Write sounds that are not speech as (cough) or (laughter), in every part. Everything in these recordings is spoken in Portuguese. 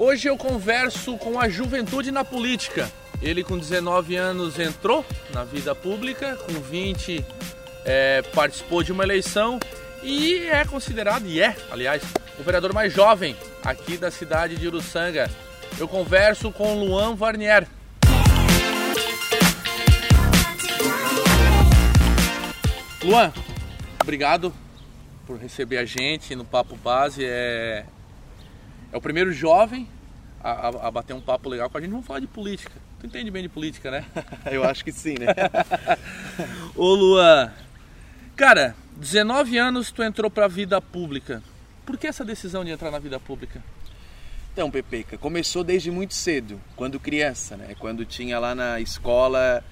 Hoje eu converso com a juventude na política. Ele com 19 anos entrou na vida pública, com 20 é, participou de uma eleição e é considerado, e é, aliás, o vereador mais jovem aqui da cidade de Uruçanga. Eu converso com Luan Varnier. Luan, obrigado por receber a gente no Papo Base. É, é o primeiro jovem a, a, a, bater um papo legal com a gente. Vamos falar de política. Tu entende bem de política, né? (laughs) Eu acho que sim, né? (laughs) Ô Luan, cara, 19 anos tu entrou pra vida pública. Por que essa decisão de entrar na vida pública? Então, Pepeca, começou desde muito cedo, quando criança, né? Quando tinha lá na escola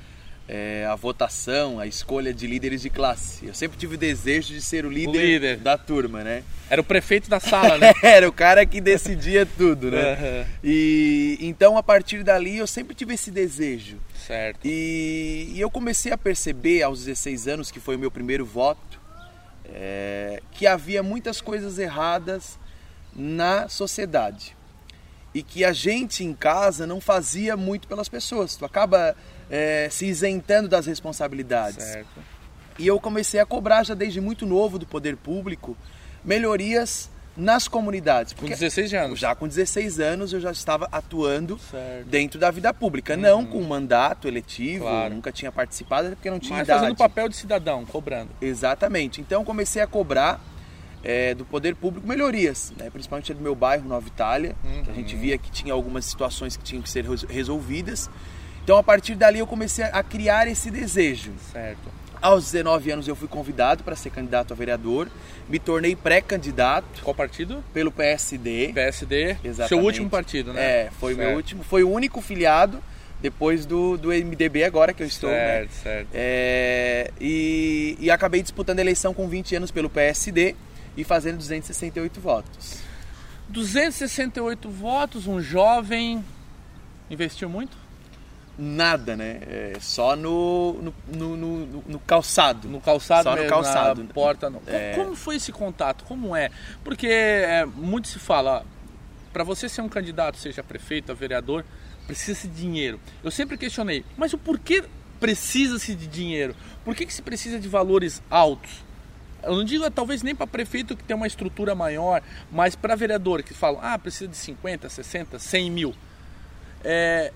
é, a votação, a escolha de líderes de classe. Eu sempre tive o desejo de ser o líder, o líder. da turma, né? Era o prefeito da sala, né? (laughs) Era o cara que decidia tudo, né? Uhum. E então a partir dali eu sempre tive esse desejo. Certo. E, e eu comecei a perceber aos 16 anos, que foi o meu primeiro voto, é, que havia muitas coisas erradas na sociedade e que a gente em casa não fazia muito pelas pessoas. Tu acaba é, se isentando das responsabilidades. Certo. E eu comecei a cobrar já desde muito novo do poder público melhorias nas comunidades. Com 16 anos? Já com 16 anos eu já estava atuando certo. dentro da vida pública. Uhum. Não com mandato eletivo, claro. nunca tinha participado porque não tinha Mas idade. fazendo papel de cidadão, cobrando. Exatamente. Então comecei a cobrar é, do poder público melhorias, né? principalmente do meu bairro, Nova Itália, uhum. que a gente via que tinha algumas situações que tinham que ser resolvidas. Então, a partir dali, eu comecei a criar esse desejo. Certo. Aos 19 anos, eu fui convidado para ser candidato a vereador. Me tornei pré-candidato. Qual partido? Pelo PSD. PSD. Exatamente. Seu último partido, né? É, foi o meu último. Foi o único filiado depois do, do MDB agora que eu estou. Certo, né? certo. É, e, e acabei disputando a eleição com 20 anos pelo PSD e fazendo 268 votos. 268 votos, um jovem investiu muito? nada, né? É só no, no, no, no, no calçado. No calçado só mesmo, no calçado. Na porta. Não. É... Como foi esse contato? Como é? Porque é, muito se fala, para você ser um candidato, seja prefeito, vereador, precisa de dinheiro. Eu sempre questionei, mas o porquê precisa-se de dinheiro? Por que, que se precisa de valores altos? Eu não digo talvez nem para prefeito que tem uma estrutura maior, mas para vereador que falam, ah, precisa de 50, 60, 100 mil. É,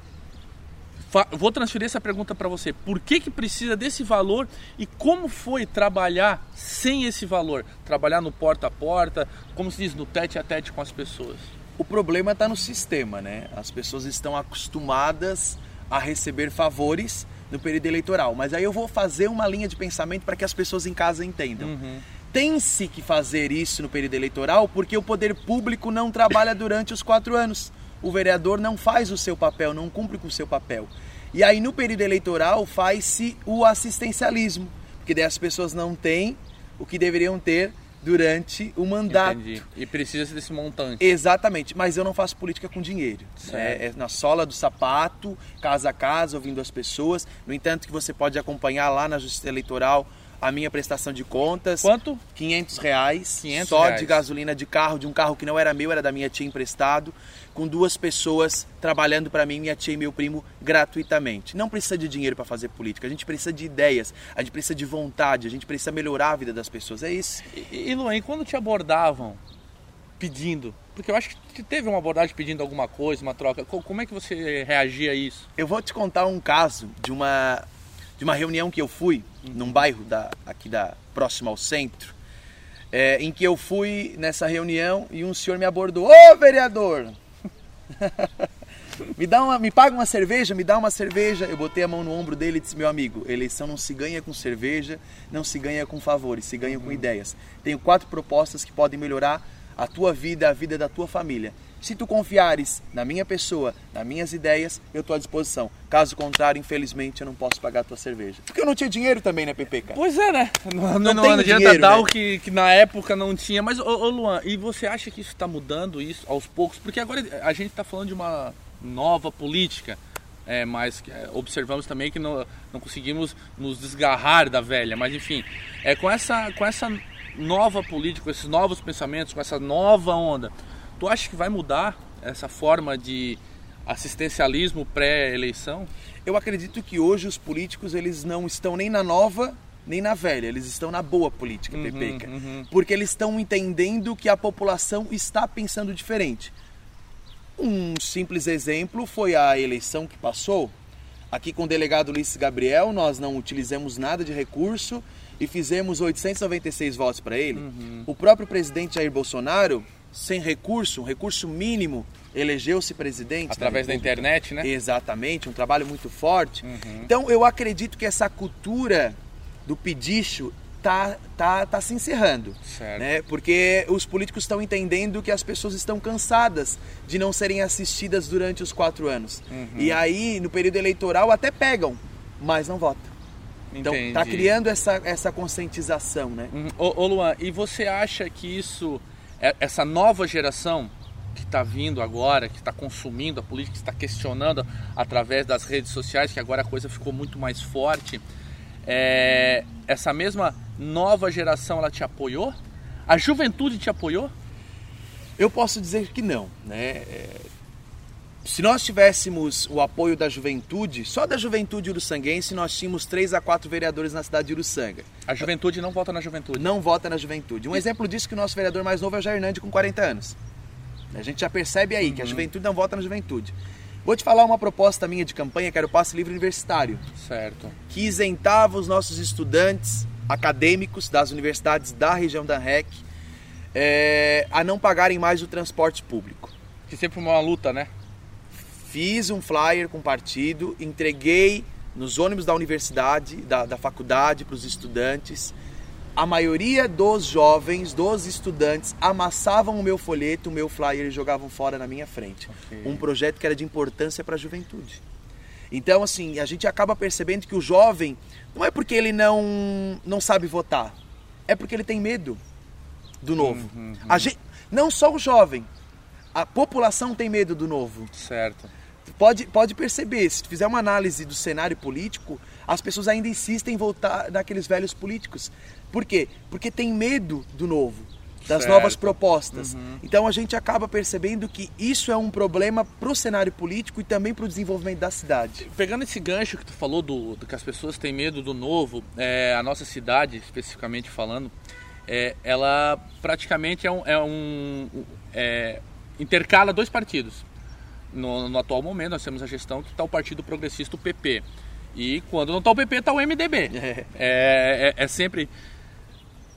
vou transferir essa pergunta para você. Por que, que precisa desse valor e como foi trabalhar sem esse valor? Trabalhar no porta a porta, como se diz, no tete a tete com as pessoas? O problema está no sistema, né? As pessoas estão acostumadas a receber favores no período eleitoral. Mas aí eu vou fazer uma linha de pensamento para que as pessoas em casa entendam. Uhum. Tem-se que fazer isso no período eleitoral porque o poder público não trabalha durante os quatro anos o vereador não faz o seu papel, não cumpre com o seu papel. E aí no período eleitoral faz-se o assistencialismo, porque daí as pessoas não têm o que deveriam ter durante o mandato. Entendi. E precisa desse montante. Exatamente, mas eu não faço política com dinheiro. É, é, na sola do sapato, casa a casa, ouvindo as pessoas. No entanto, que você pode acompanhar lá na Justiça Eleitoral a minha prestação de contas. Quanto? 500 reais. 500 só reais. de gasolina de carro, de um carro que não era meu, era da minha tia emprestado, com duas pessoas trabalhando para mim, minha tia e meu primo, gratuitamente. Não precisa de dinheiro para fazer política, a gente precisa de ideias, a gente precisa de vontade, a gente precisa melhorar a vida das pessoas, é isso. E, e Luan, e quando te abordavam pedindo porque eu acho que teve uma abordagem pedindo alguma coisa, uma troca. Como é que você reagia a isso? Eu vou te contar um caso de uma de uma reunião que eu fui num bairro da, aqui da próximo ao centro, é, em que eu fui nessa reunião e um senhor me abordou: Ô vereador, (laughs) me dá uma, me paga uma cerveja, me dá uma cerveja. Eu botei a mão no ombro dele e disse: meu amigo, eleição não se ganha com cerveja, não se ganha com favores, se ganha com ideias. Tenho quatro propostas que podem melhorar a tua vida, a vida da tua família. Se tu confiares na minha pessoa, nas minhas ideias, eu estou à disposição. Caso contrário, infelizmente, eu não posso pagar a tua cerveja. Porque eu não tinha dinheiro também, né, PPK? Pois é, né? Não, não, não, não adianta dar né? o que, que na época não tinha. Mas, ô, ô Luan, e você acha que isso está mudando isso aos poucos? Porque agora a gente está falando de uma nova política. É, mas é, observamos também que não, não conseguimos nos desgarrar da velha. Mas enfim, é com essa, com essa nova política, com esses novos pensamentos, com essa nova onda, Tu acha que vai mudar essa forma de assistencialismo pré-eleição? Eu acredito que hoje os políticos eles não estão nem na nova nem na velha, eles estão na boa política, uhum, Pepeca. Uhum. Porque eles estão entendendo que a população está pensando diferente. Um simples exemplo foi a eleição que passou. Aqui com o delegado Ulisses Gabriel, nós não utilizamos nada de recurso e fizemos 896 votos para ele. Uhum. O próprio presidente Jair Bolsonaro, sem recurso, um recurso mínimo, elegeu-se presidente. Através da, da, internet, né? Exatamente, um trabalho muito forte. Uhum. Então eu acredito que essa cultura do pedicho tá, tá, tá se encerrando. Certo. Né? Porque os políticos estão entendendo que as pessoas estão cansadas de não serem assistidas durante os quatro anos. Uhum. E aí, no período eleitoral, até pegam, mas não votam. Então, Entendi. tá criando essa, essa conscientização, né? Uhum. Ô, ô Luan, e você acha que isso, essa nova geração que está vindo agora, que está consumindo a política, que está questionando através das redes sociais, que agora a coisa ficou muito mais forte, é, essa mesma nova geração ela te apoiou? A juventude te apoiou? Eu posso dizer que não, né? É, se nós tivéssemos o apoio da juventude, só da juventude uruçanguense, nós tínhamos três a quatro vereadores na cidade de Uruçanga. A juventude não vota na juventude? Não vota na juventude. Um exemplo disso é que o nosso vereador mais novo é o Jair Nandi, com 40 anos. A gente já percebe aí uhum. que a juventude não vota na juventude. Vou te falar uma proposta minha de campanha, que era o passe livre universitário. Certo. Que isentava os nossos estudantes acadêmicos das universidades da região da REC é, a não pagarem mais o transporte público. Que sempre foi uma luta, né? Fiz um flyer com partido, entreguei nos ônibus da universidade, da, da faculdade, para os estudantes a maioria dos jovens, dos estudantes, amassavam o meu folheto, o meu flyer e jogavam fora na minha frente. Okay. Um projeto que era de importância para a juventude. Então, assim, a gente acaba percebendo que o jovem não é porque ele não, não sabe votar, é porque ele tem medo do novo. Uhum, uhum. Gente, não só o jovem, a população tem medo do novo. Certo. Pode, pode perceber, se fizer uma análise do cenário político, as pessoas ainda insistem em voltar naqueles velhos políticos. Por quê? Porque tem medo do novo, das certo. novas propostas. Uhum. Então a gente acaba percebendo que isso é um problema para o cenário político e também para o desenvolvimento da cidade. Pegando esse gancho que tu falou do, do que as pessoas têm medo do novo, é, a nossa cidade, especificamente falando, é, ela praticamente é um, é um é, intercala dois partidos. No, no, atual momento nós temos a gestão que está o Partido Progressista, o PP. E quando não está o PP, está o MDB. (laughs) É. É, é, é sempre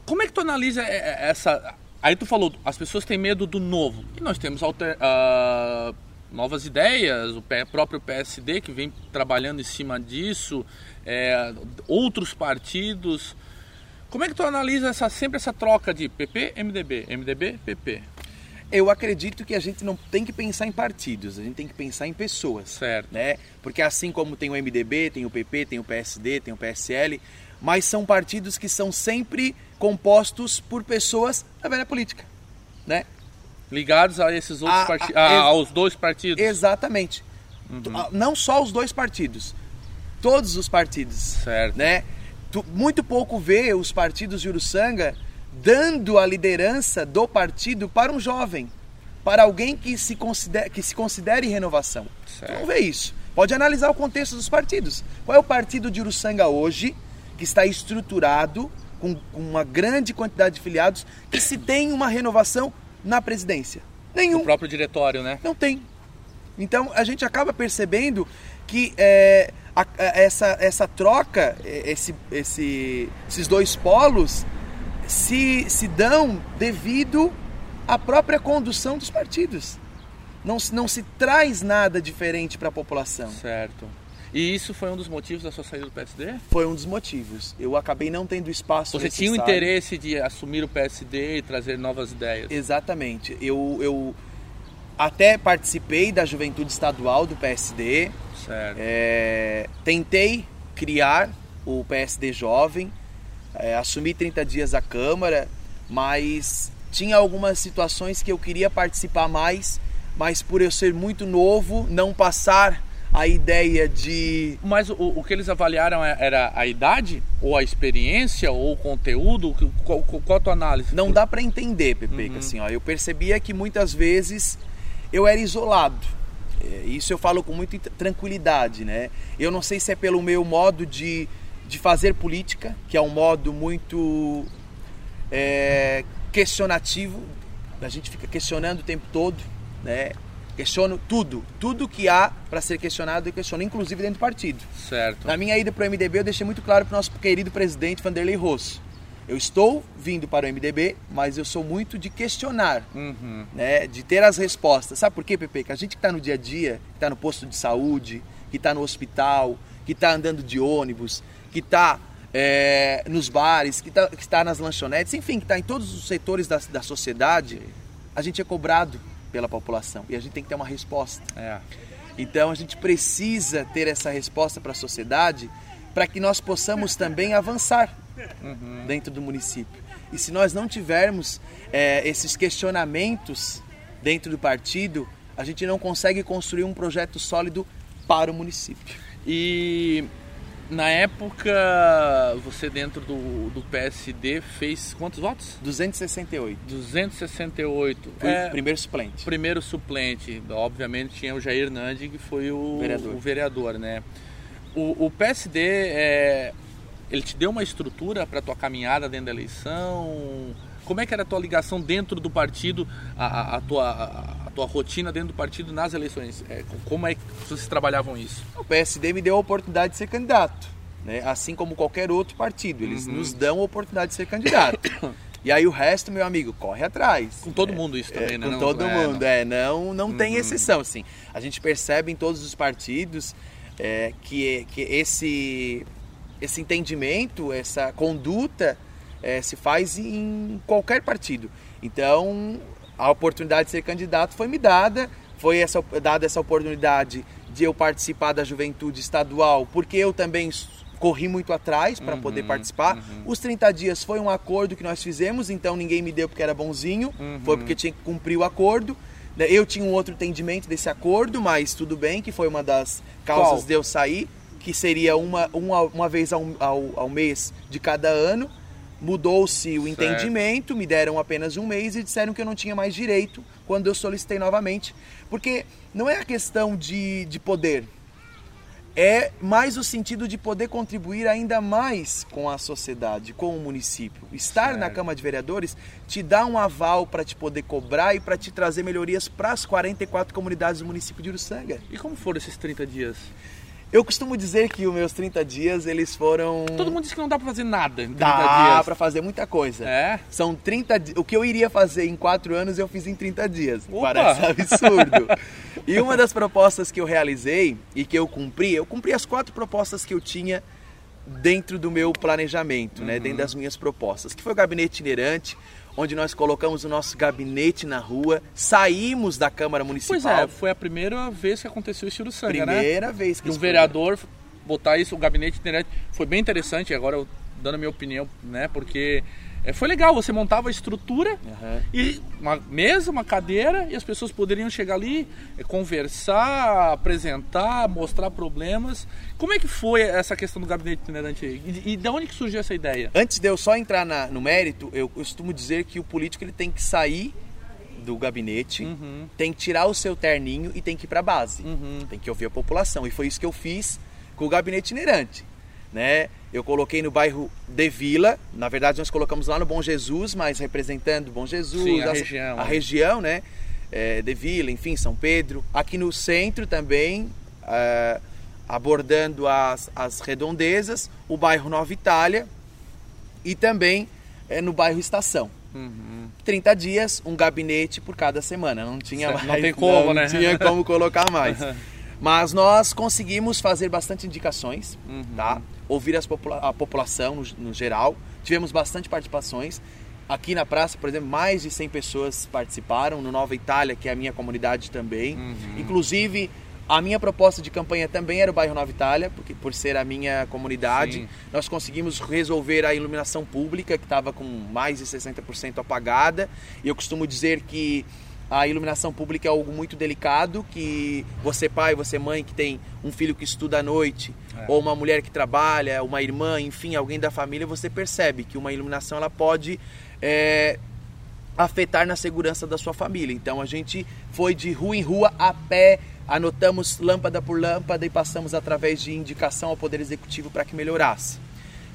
como é que tu analisa é, é, essa. Aí tu falou, as pessoas têm medo do novo. E nós temos alter, uh, novas ideias, o próprio PSD que vem trabalhando em cima disso, é, outros partidos. Como é que tu analisa essa, sempre essa troca de PP, MDB, MDB, PP? Eu acredito que a gente não tem que pensar em partidos, a gente tem que pensar em pessoas. Certo. Né? Porque assim como tem o MDB, tem o PP, tem o PSD, tem o PSL, mas são partidos que são sempre compostos por pessoas da velha política, né? Ligados a esses outros partidos, aos dois partidos. Exatamente. Uhum. Não só os dois partidos, todos os partidos, certo? Né? Tu, muito pouco vê os partidos de Uruçanga dando a liderança do partido para um jovem, para alguém que se considere, que se considere renovação. Certo. Tu não vê isso. Pode analisar o contexto dos partidos. Qual é o partido de Uruçanga hoje? que está estruturado com, com uma grande quantidade de filiados que se tem uma renovação na presidência. Nenhum. O próprio diretório, né? Não tem. Então a gente acaba percebendo que é, a, a, essa, essa troca, esse, esse, esses dois polos, se, se dão devido à própria condução dos partidos. Não, não se traz nada diferente para a população. Certo. E isso foi um dos motivos da sua saída do PSD? Foi um dos motivos. Eu acabei não tendo espaço Você necessário. tinha o interesse de assumir o PSD e trazer novas ideias? Exatamente. Eu, eu até participei da juventude estadual do PSD. Certo. É, tentei criar o PSD Jovem, é, assumi 30 dias a Câmara, mas tinha algumas situações que eu queria participar mais, mas por eu ser muito novo, não passar a ideia de. Mas o, o que eles avaliaram é, era a idade? Ou a experiência? Ou o conteúdo? Qual, qual, a tua análise? Não dá para entender, Pepe. Uhum. Assim, ó, eu percebia que muitas vezes eu era isolado. É, isso eu falo com muita tranquilidade, né? Eu não sei se é pelo meu modo de, de fazer política, que é um modo muito é, questionativo, a gente fica questionando o tempo todo, né? Questiono tudo, tudo que há para ser questionado eu questiono, inclusive dentro do partido. Certo. Na minha ida para o MDB eu deixei muito claro para o nosso querido presidente Vanderlei Rosso. Eu estou vindo para o MDB, mas eu sou muito de questionar, Uhum. né? De ter as respostas. Sabe por quê, Pepe? Que a gente que está no dia a dia, que está no posto de saúde, que está no hospital, que está andando de ônibus, que está é, nos bares, que, tá, que está nas lanchonetes, enfim, que está em todos os setores da, da sociedade, a gente é cobrado pela população e a gente tem que ter uma resposta. É. Então a gente precisa ter essa resposta para a sociedade para que nós possamos também avançar dentro do município. E se nós não tivermos é, esses questionamentos dentro do partido, a gente não consegue construir um projeto sólido para o município. E na época, você dentro do, do PSD fez quantos votos? 268. 268. Fui É, o primeiro suplente. primeiro suplente, obviamente tinha o Jair Nandi, que foi o Vereador. o vereador, né? O, o PSD, é, ele te deu uma estrutura para tua caminhada dentro da eleição? Como é que era a tua ligação dentro do partido, a, a- a tua, a tua rotina dentro do partido nas eleições? É, como é que vocês trabalhavam isso? O PSD me deu a oportunidade de ser candidato, né? assim como qualquer outro partido. Eles nos dão a oportunidade de ser candidato. (coughs) E aí o resto, meu amigo, corre atrás. Com todo mundo isso também, É, né? Com Não- todo é, mundo, não. é. Não, não tem exceção, assim. A gente percebe em todos os partidos é, que, que esse, esse entendimento, essa conduta é, se faz em qualquer partido. Então, a oportunidade de ser candidato foi me dada, foi essa, dada essa oportunidade de eu participar da juventude estadual, porque eu também corri muito atrás para poder participar. Os 30 dias foi um acordo que nós fizemos, então ninguém me deu porque era bonzinho, foi porque tinha que cumprir o acordo. Né, Eu tinha um outro entendimento desse acordo, mas tudo bem, que foi uma das causas Qual? de eu sair, que seria uma, uma, uma vez ao, ao, ao mês de cada ano. Mudou-se o Certo. entendimento, me deram apenas um mês e disseram que eu não tinha mais direito quando eu solicitei novamente. Porque não é a questão de, de poder, é mais o sentido de poder contribuir ainda mais com a sociedade, com o município. Estar Certo. na Câmara de Vereadores te dá um aval para te poder cobrar e para te trazer melhorias para as 44 comunidades do município de Uruçanga. E como foram esses 30 dias? Eu costumo dizer que os meus 30 dias eles foram Todo mundo disse que não dá pra fazer nada em 30 dá dias. para fazer muita coisa. É? São 30 di- O que eu iria fazer em 4 anos, eu fiz em 30 dias. Opa! Parece (laughs) absurdo. e uma das propostas que eu realizei e que eu cumpri, eu cumpri as quatro propostas que eu tinha dentro do meu planejamento, né, Uhum. dentro das minhas propostas, que foi o gabinete itinerante, onde nós colocamos o nosso gabinete na rua, saímos da Câmara Municipal. Pois é, foi a primeira vez que aconteceu isso em Uruçanga, né? primeira vez que de um vereador botar isso, o gabinete itinerante, foi bem interessante, agora eu dando a minha opinião, né? Porque foi legal, você montava a estrutura Aham. e uma mesa, uma cadeira, e as pessoas poderiam chegar ali, é, conversar, apresentar, mostrar problemas. Como é que foi essa questão do gabinete itinerante aí? E, e de onde que surgiu essa ideia? Antes de eu só entrar na- no mérito, eu costumo dizer que o político ele tem que sair do gabinete, Uhum. tem que tirar o seu terninho e tem que ir para a base. Uhum. Tem que ouvir a população. E foi isso que eu fiz com o gabinete itinerante. Né? Eu coloquei no bairro de Vila, na verdade nós colocamos lá no Bom Jesus, mas representando Bom Jesus, Sim, a as- região, a né? região, né? É, de Vila, enfim, São Pedro. Aqui no centro também, ah, abordando as, as redondezas, o bairro Nova Itália e também é, no bairro Estação. Uhum. 30 dias, um gabinete por cada semana. Não tinha mais. não tem como, não né? tinha como colocar mais. (laughs) Mas nós conseguimos fazer bastante indicações, Uhum. tá? Ouvir popula- a população no, no geral. Tivemos bastante participações. Aqui na praça, por exemplo, mais de 100 pessoas participaram. No Nova Itália, que é a minha comunidade também. Uhum. Inclusive, a minha proposta de campanha também era o bairro Nova Itália, porque por ser a minha comunidade, Sim. nós conseguimos resolver a iluminação pública, que estava com mais de 60% apagada. E eu costumo dizer que a iluminação pública é algo muito delicado, que você pai, você mãe que tem um filho que estuda à noite, É. ou uma mulher que trabalha, uma irmã, enfim, alguém da família, você percebe que uma iluminação ela pode é, afetar na segurança da sua família. Então a gente foi de rua em rua a pé, anotamos lâmpada por lâmpada e passamos através de indicação ao Poder Executivo para que melhorasse.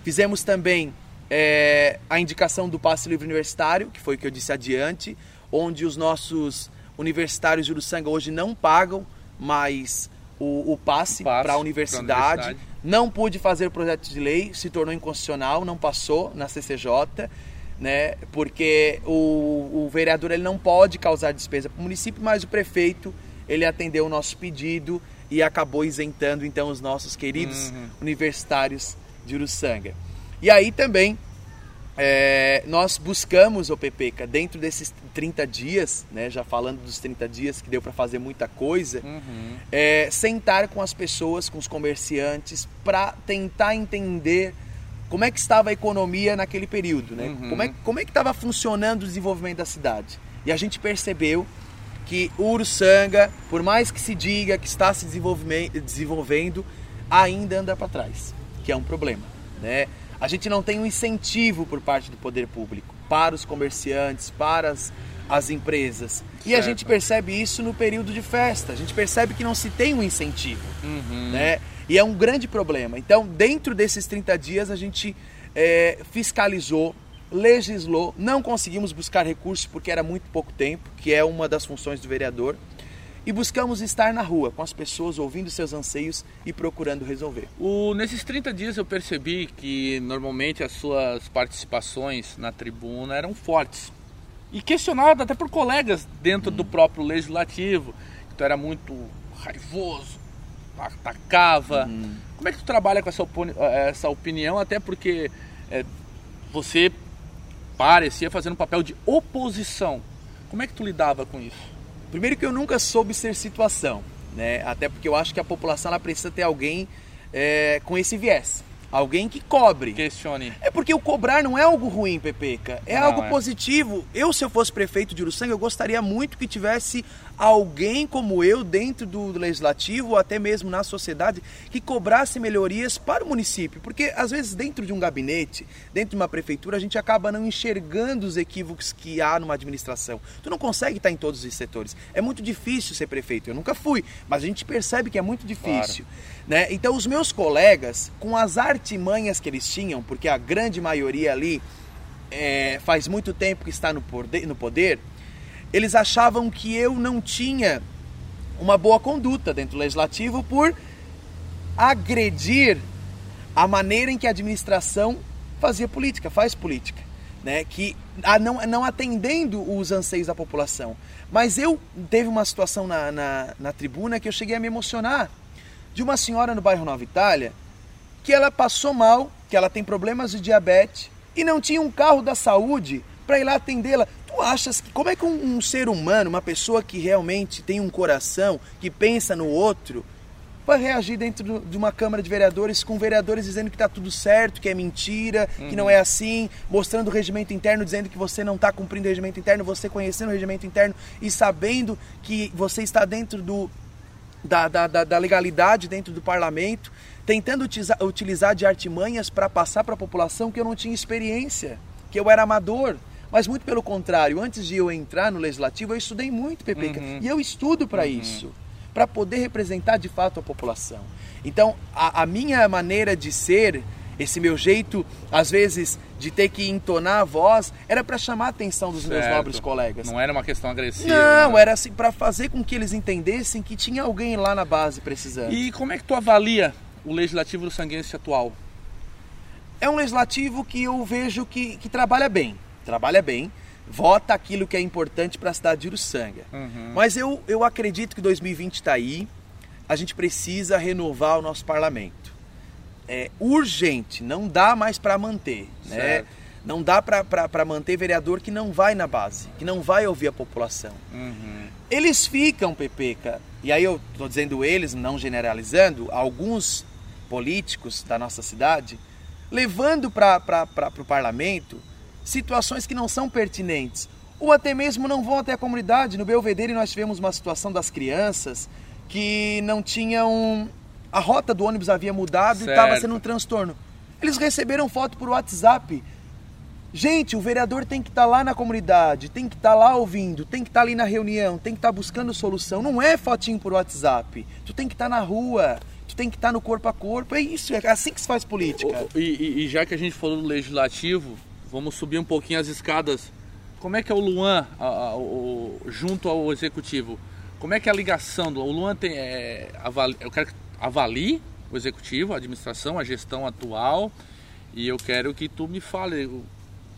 Fizemos também é, a indicação do passe livre universitário, que foi o que eu disse adiante, onde os nossos universitários de Uruçanga hoje não pagam mais o, o passe, passe para a universidade. universidade. Não pude fazer o projeto de lei, se tornou inconstitucional, não passou na CCJ, né? Porque o, o vereador ele não pode causar despesa para o município, mas o prefeito ele atendeu o nosso pedido e acabou isentando então os nossos queridos uhum. universitários de Uruçanga. E aí também é, nós buscamos o PPK dentro desses 30 dias, né, já falando dos 30 dias que deu para fazer muita coisa, uhum. é, sentar com as pessoas, com os comerciantes, para tentar entender como é que estava a economia naquele período, né? Uhum. Como é, como é que estava funcionando o desenvolvimento da cidade. E a gente percebeu que o Uruçanga, por mais que se diga que está se desenvolvendo, ainda anda para trás, que é um problema, né? A gente não tem um incentivo por parte do poder público para os comerciantes, para as, as empresas. E certo. a gente percebe isso no período de festa. A gente percebe que não se tem um incentivo. Uhum. Né? E é um grande problema. Então, dentro desses 30 dias, a gente é, fiscalizou, legislou, não conseguimos buscar recursos porque era muito pouco tempo, que é uma das funções do vereador e buscamos estar na rua com as pessoas, ouvindo seus anseios e procurando resolver. O, nesses 30 dias eu percebi que normalmente as suas participações na tribuna eram fortes e questionado até por colegas dentro hum. do próprio legislativo, que tu era muito raivoso, atacava. Hum. Como é que tu trabalha com essa, opini essa opinião? Até porque é, você parecia fazendo um papel de oposição. Como é que tu lidava com isso? Primeiro que eu nunca soube ser situação, né? Até porque eu acho que a população ela precisa ter alguém é, com esse viés. Alguém que cobre. Questione. É porque o cobrar não é algo ruim, Pepeca. É não, algo é. positivo. Eu, se eu fosse prefeito de Uruçanga, eu gostaria muito que tivesse alguém como eu dentro do legislativo, ou até mesmo na sociedade, que cobrasse melhorias para o município. Porque, às vezes, dentro de um gabinete, dentro de uma prefeitura, a gente acaba não enxergando os equívocos que há numa administração. Tu não consegue estar em todos os setores. É muito difícil ser prefeito. Eu nunca fui, mas a gente percebe que é muito difícil. Claro. Né? Então, os meus colegas, com as artimanhas que eles tinham, porque a grande maioria ali é, faz muito tempo que está no poder, no poder, eles achavam que eu não tinha uma boa conduta dentro do legislativo por agredir a maneira em que a administração fazia política, faz política, né? Que não, não atendendo os anseios da população. Mas eu teve uma situação na, na, na tribuna que eu cheguei a me emocionar de uma senhora no bairro Nova Itália que ela passou mal, que ela tem problemas de diabetes e não tinha um carro da saúde para ir lá atendê-la. Tu achas que como é que um, um, ser humano, uma pessoa que realmente tem um coração, que pensa no outro, vai reagir dentro de uma Câmara de Vereadores com vereadores dizendo que está tudo certo, que é mentira, uhum. que não é assim, mostrando o regimento interno, dizendo que você não está cumprindo o regimento interno, você conhecendo o regimento interno e sabendo que você está dentro do da, da, da legalidade dentro do parlamento, tentando utilizar, utilizar de artimanhas para passar para a população que eu não tinha experiência, que eu era amador. Mas muito pelo contrário, antes de eu entrar no legislativo, eu estudei muito, PPK. Uhum. E eu estudo para uhum. isso, para poder representar de fato a população. Então, a, a minha maneira de ser esse meu jeito, às vezes, de ter que entonar a voz, era para chamar a atenção dos certo. meus nobres colegas. Não era uma questão agressiva. Não, né? era assim para fazer com que eles entendessem que tinha alguém lá na base precisando. E como é que tu avalia o legislativo do Sanguense atual? É um legislativo que eu vejo que, que trabalha bem. Trabalha bem vota aquilo que é importante para a cidade de Uruçanga. Uhum. Mas eu, eu acredito que 2020 está aí, a gente precisa renovar o nosso parlamento é, urgente, não dá mais para manter. Né? Não dá para manter vereador que não vai na base, que não vai ouvir a população. Uhum. Eles ficam, Pepeca, e aí eu estou dizendo eles, não generalizando, alguns políticos da nossa cidade, levando para o parlamento situações que não são pertinentes, ou até mesmo não vão até a comunidade. No Belvedere nós tivemos uma situação das crianças que não tinham a rota do ônibus havia mudado certo. e estava sendo um transtorno. Eles receberam foto por WhatsApp. Gente, o vereador tem que estar tá lá na comunidade, tem que estar tá lá ouvindo, tem que estar tá ali na reunião, tem que estar tá buscando solução. Não é fotinho por WhatsApp. Tu tem que estar tá na rua, tu tem que estar tá no corpo a corpo. É isso, é assim que se faz política. E, e, e já que a gente falou do legislativo, vamos subir um pouquinho as escadas. Como é que é o Luan a, a, o, junto ao executivo? Como é que é a ligação do o Luan tem é, avali, eu quero que avalie o executivo, a administração, a gestão atual e eu quero que tu me fale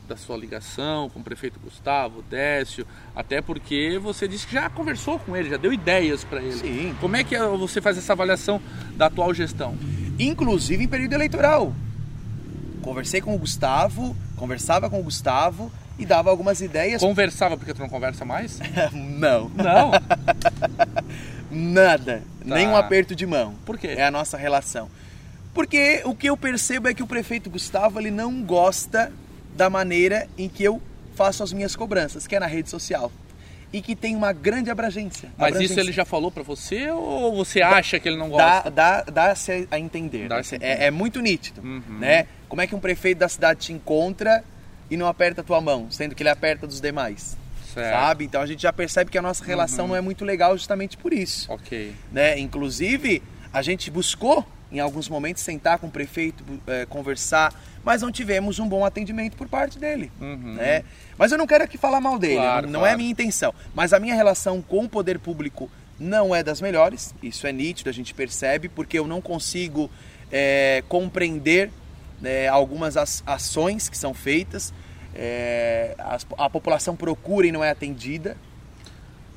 da sua ligação com o prefeito Gustavo, Décio, até porque você disse que já conversou com ele, já deu ideias para ele. Sim. Como é que é, você faz essa avaliação da atual gestão? Inclusive em período eleitoral. Conversei com o Gustavo, conversava com o Gustavo e dava algumas ideias. Conversava porque tu não conversa mais? (laughs) não. Não? (laughs) Nada. Tá. Nem um aperto de mão. Por quê? É a nossa relação. Porque o que eu percebo é que o prefeito Gustavo ele não gosta da maneira em que eu faço as minhas cobranças, que é na rede social. E que tem uma grande abrangência. Mas abrangência. isso ele já falou para você ou você acha que ele não gosta? Dá, dá, dá -se a entender. Dá -se é, é, muito nítido. Uhum. Né? Como é que um prefeito da cidade te encontra e não aperta a tua mão, sendo que ele aperta dos demais? Certo. Sabe? Então a gente já percebe que a nossa relação uhum. não é muito legal justamente por isso. Ok. Né? Inclusive, a gente buscou em alguns momentos sentar com o prefeito, é, conversar, mas não tivemos um bom atendimento por parte dele. Uhum. Né? Mas eu não quero aqui falar mal dele, claro, não, não claro. é a minha intenção. Mas a minha relação com o poder público não é das melhores, isso é nítido, a gente percebe, porque eu não consigo é, compreender é, algumas ações que são feitas, é, a, a população procura e não é atendida.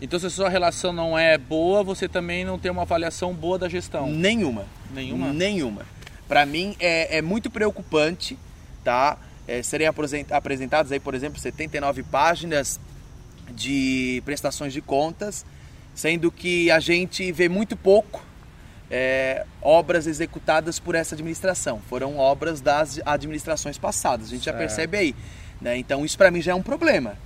Então, se a sua relação não é boa, você também não tem uma avaliação boa da gestão? Nenhuma. Nenhuma? Nenhuma. Para mim é, é, muito preocupante, tá? É, serem apresentados aí, por exemplo, 79 páginas de prestações de contas, sendo que a gente vê muito pouco é, obras executadas por essa administração. Foram obras das administrações passadas. A gente certo. já percebe aí. Né? Então isso para mim já é um problema.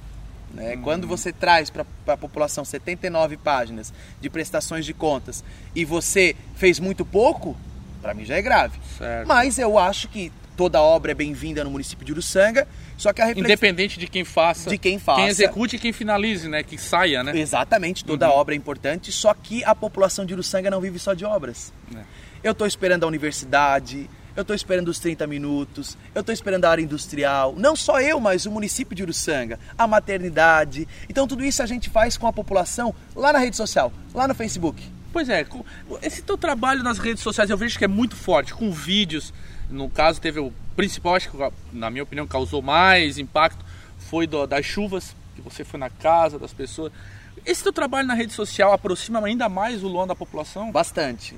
Né? Uhum. Quando você traz para a população 79 páginas de prestações de contas e você fez muito pouco, para mim já é grave. Certo. Mas eu acho que toda obra é bem-vinda no município de Uruçanga, só que a reflex... Independente de quem faça. De quem faça. Quem execute e quem finalize, né? Que saia, né? Exatamente, toda uhum. obra é importante, só que a população de Uruçanga não vive só de obras. É. Eu estou esperando a universidade, eu estou esperando os 30 minutos, eu estou esperando a área industrial, não só eu, mas o município de Uruçanga, a maternidade. Então tudo isso a gente faz com a população lá na rede social, lá no Facebook. Pois é, esse teu trabalho nas redes sociais eu vejo que é muito forte, com vídeos. No caso, teve o principal, acho que na minha opinião causou mais impacto, foi do, das chuvas, que você foi na casa das pessoas. Esse teu trabalho na rede social aproxima ainda mais o Luan da população? Bastante.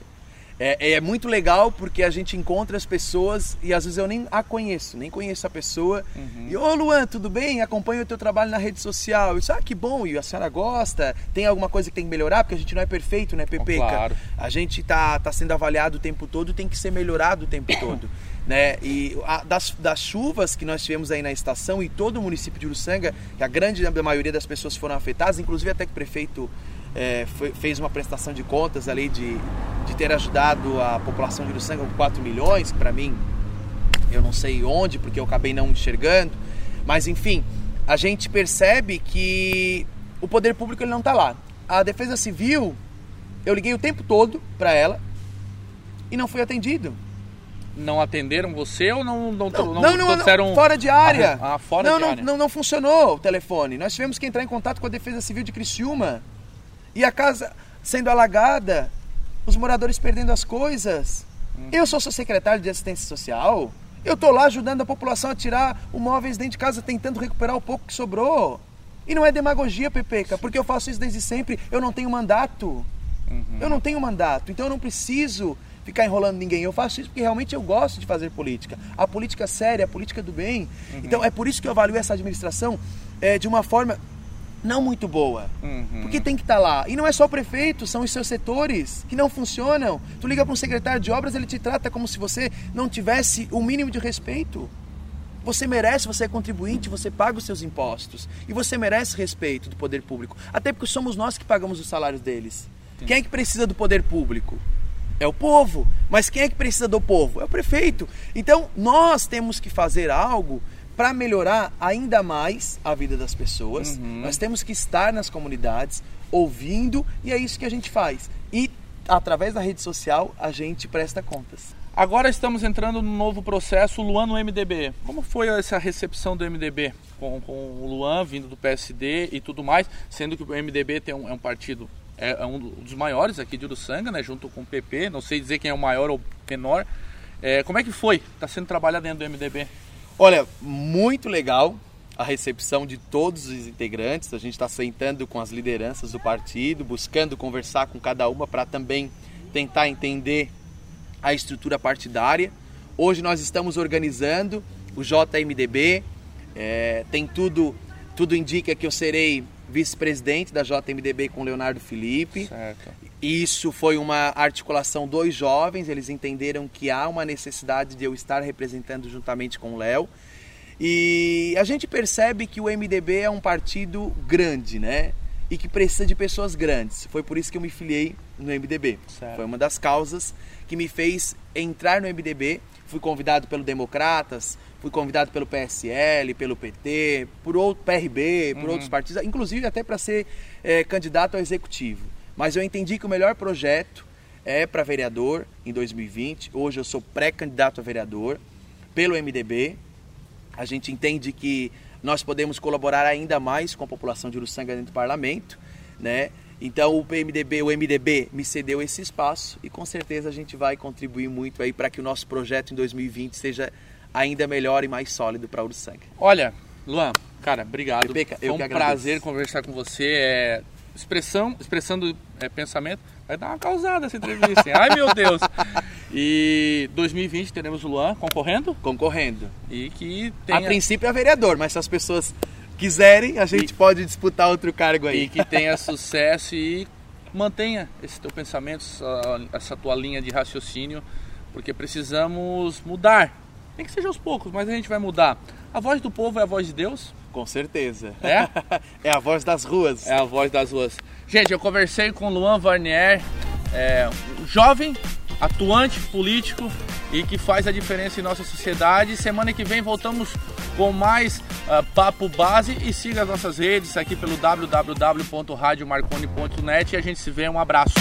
É, é, muito legal porque a gente encontra as pessoas e às vezes eu nem a conheço, nem conheço a pessoa. Uhum. E, ô Luan, tudo bem? Acompanho o teu trabalho na rede social. Isso, ah, que bom, e a senhora gosta? Tem alguma coisa que tem que melhorar? Porque a gente não é perfeito, né, Pepe? Claro. A gente tá, tá sendo avaliado o tempo todo, tem que ser melhorado o tempo (coughs) todo. Né? E a, das, das chuvas que nós tivemos aí na estação e todo o município de Uruçanga, que a grande maioria das pessoas foram afetadas, inclusive até que o prefeito é, foi, fez uma prestação de contas ali de, de ter ajudado a população de Uruçanga com 4 milhões, para mim, eu não sei onde, porque eu acabei não enxergando, mas enfim, a gente percebe que o poder público ele não está lá. A Defesa Civil, eu liguei o tempo todo para ela e não fui atendido. Não atenderam você ou não não não, não, não, não fora de área? Ah, fora não, de não, área. Não, não funcionou o telefone. Nós tivemos que entrar em contato com a Defesa Civil de Criciúma e a casa sendo alagada, os moradores perdendo as coisas. Uhum. Eu sou seu secretário de assistência social. Eu tô lá ajudando a população a tirar os móveis dentro de casa, tentando recuperar o pouco que sobrou. E não é demagogia, Pepeca, porque eu faço isso desde sempre. Eu não tenho mandato. Uhum. Eu não tenho mandato, então eu não preciso ficar enrolando ninguém. Eu faço isso porque realmente eu gosto de fazer política. A política séria, a política do bem. Uhum. Então é por isso que eu avalio essa administração é, de uma forma não muito boa. Uhum. Porque tem que estar tá lá. E não é só o prefeito, são os seus setores que não funcionam. Tu liga para um secretário de obras, ele te trata como se você não tivesse o mínimo de respeito. Você merece, você é contribuinte, você paga os seus impostos. E você merece respeito do poder público. Até porque somos nós que pagamos os salários deles. Quem é que precisa do poder público? É o povo. Mas quem é que precisa do povo? É o prefeito. Então, nós temos que fazer algo para melhorar ainda mais a vida das pessoas. Uhum. Nós temos que estar nas comunidades, ouvindo, e é isso que a gente faz. E através da rede social a gente presta contas. Agora estamos entrando no novo processo Luan no MDB. Como foi essa recepção do MDB com, com o Luan vindo do PSD e tudo mais, sendo que o MDB tem um, é um partido é, é um dos maiores aqui de Uruçanga, né, junto com o PP. Não sei dizer quem é o maior ou menor. É, como é que foi? Está sendo trabalhado dentro do MDB? Olha, muito legal a recepção de todos os integrantes. A gente está sentando com as lideranças do partido, buscando conversar com cada uma para também tentar entender a estrutura partidária. Hoje nós estamos organizando o JMDB. É, tem tudo, tudo indica que eu serei vice-presidente da JMDB com Leonardo Felipe. Certo. Isso foi uma articulação dos jovens, eles entenderam que há uma necessidade de eu estar representando juntamente com o Léo. E a gente percebe que o MDB é um partido grande, né? E que precisa de pessoas grandes. Foi por isso que eu me filiei no MDB. Certo. Foi uma das causas que me fez entrar no MDB. Fui convidado pelo Democratas, fui convidado pelo PSL, pelo PT, por outro PRB, por Uhum. outros partidos, inclusive até para ser eh, candidato ao executivo. Mas eu entendi que o melhor projeto é para vereador em 2020. Hoje eu sou pré-candidato a vereador pelo MDB. A gente entende que nós podemos colaborar ainda mais com a população de Uruçanga dentro do parlamento, né? Então o PMDB, o MDB me cedeu esse espaço e com certeza a gente vai contribuir muito aí para que o nosso projeto em 2020 seja ainda melhor e mais sólido para Uruçanga. Olha, Luan, cara, obrigado. Rebeca, Foi um prazer conversar com você. É, expressão, expressando é, pensamento. Vai dar uma causada essa entrevista. hein? Ai, meu Deus. E 2020 teremos o Luan concorrendo Concorrendo. e que A tenha, princípio é vereador, mas se as pessoas quiserem, a gente pode disputar outro cargo aí. e que tenha sucesso e mantenha esse teu pensamento, essa, essa tua linha de raciocínio, porque precisamos mudar. Nem que seja aos poucos, mas a gente vai mudar. A voz do povo é a voz de Deus. Com certeza. É? (laughs) é a voz das ruas. É a voz das ruas. Gente, eu conversei com o Luan Varnier, é, um jovem, atuante político e que faz a diferença em nossa sociedade. Semana que vem voltamos com mais ah, Papo Base e siga as nossas redes aqui pelo www.radiomarconi.net e a gente se vê. Um abraço.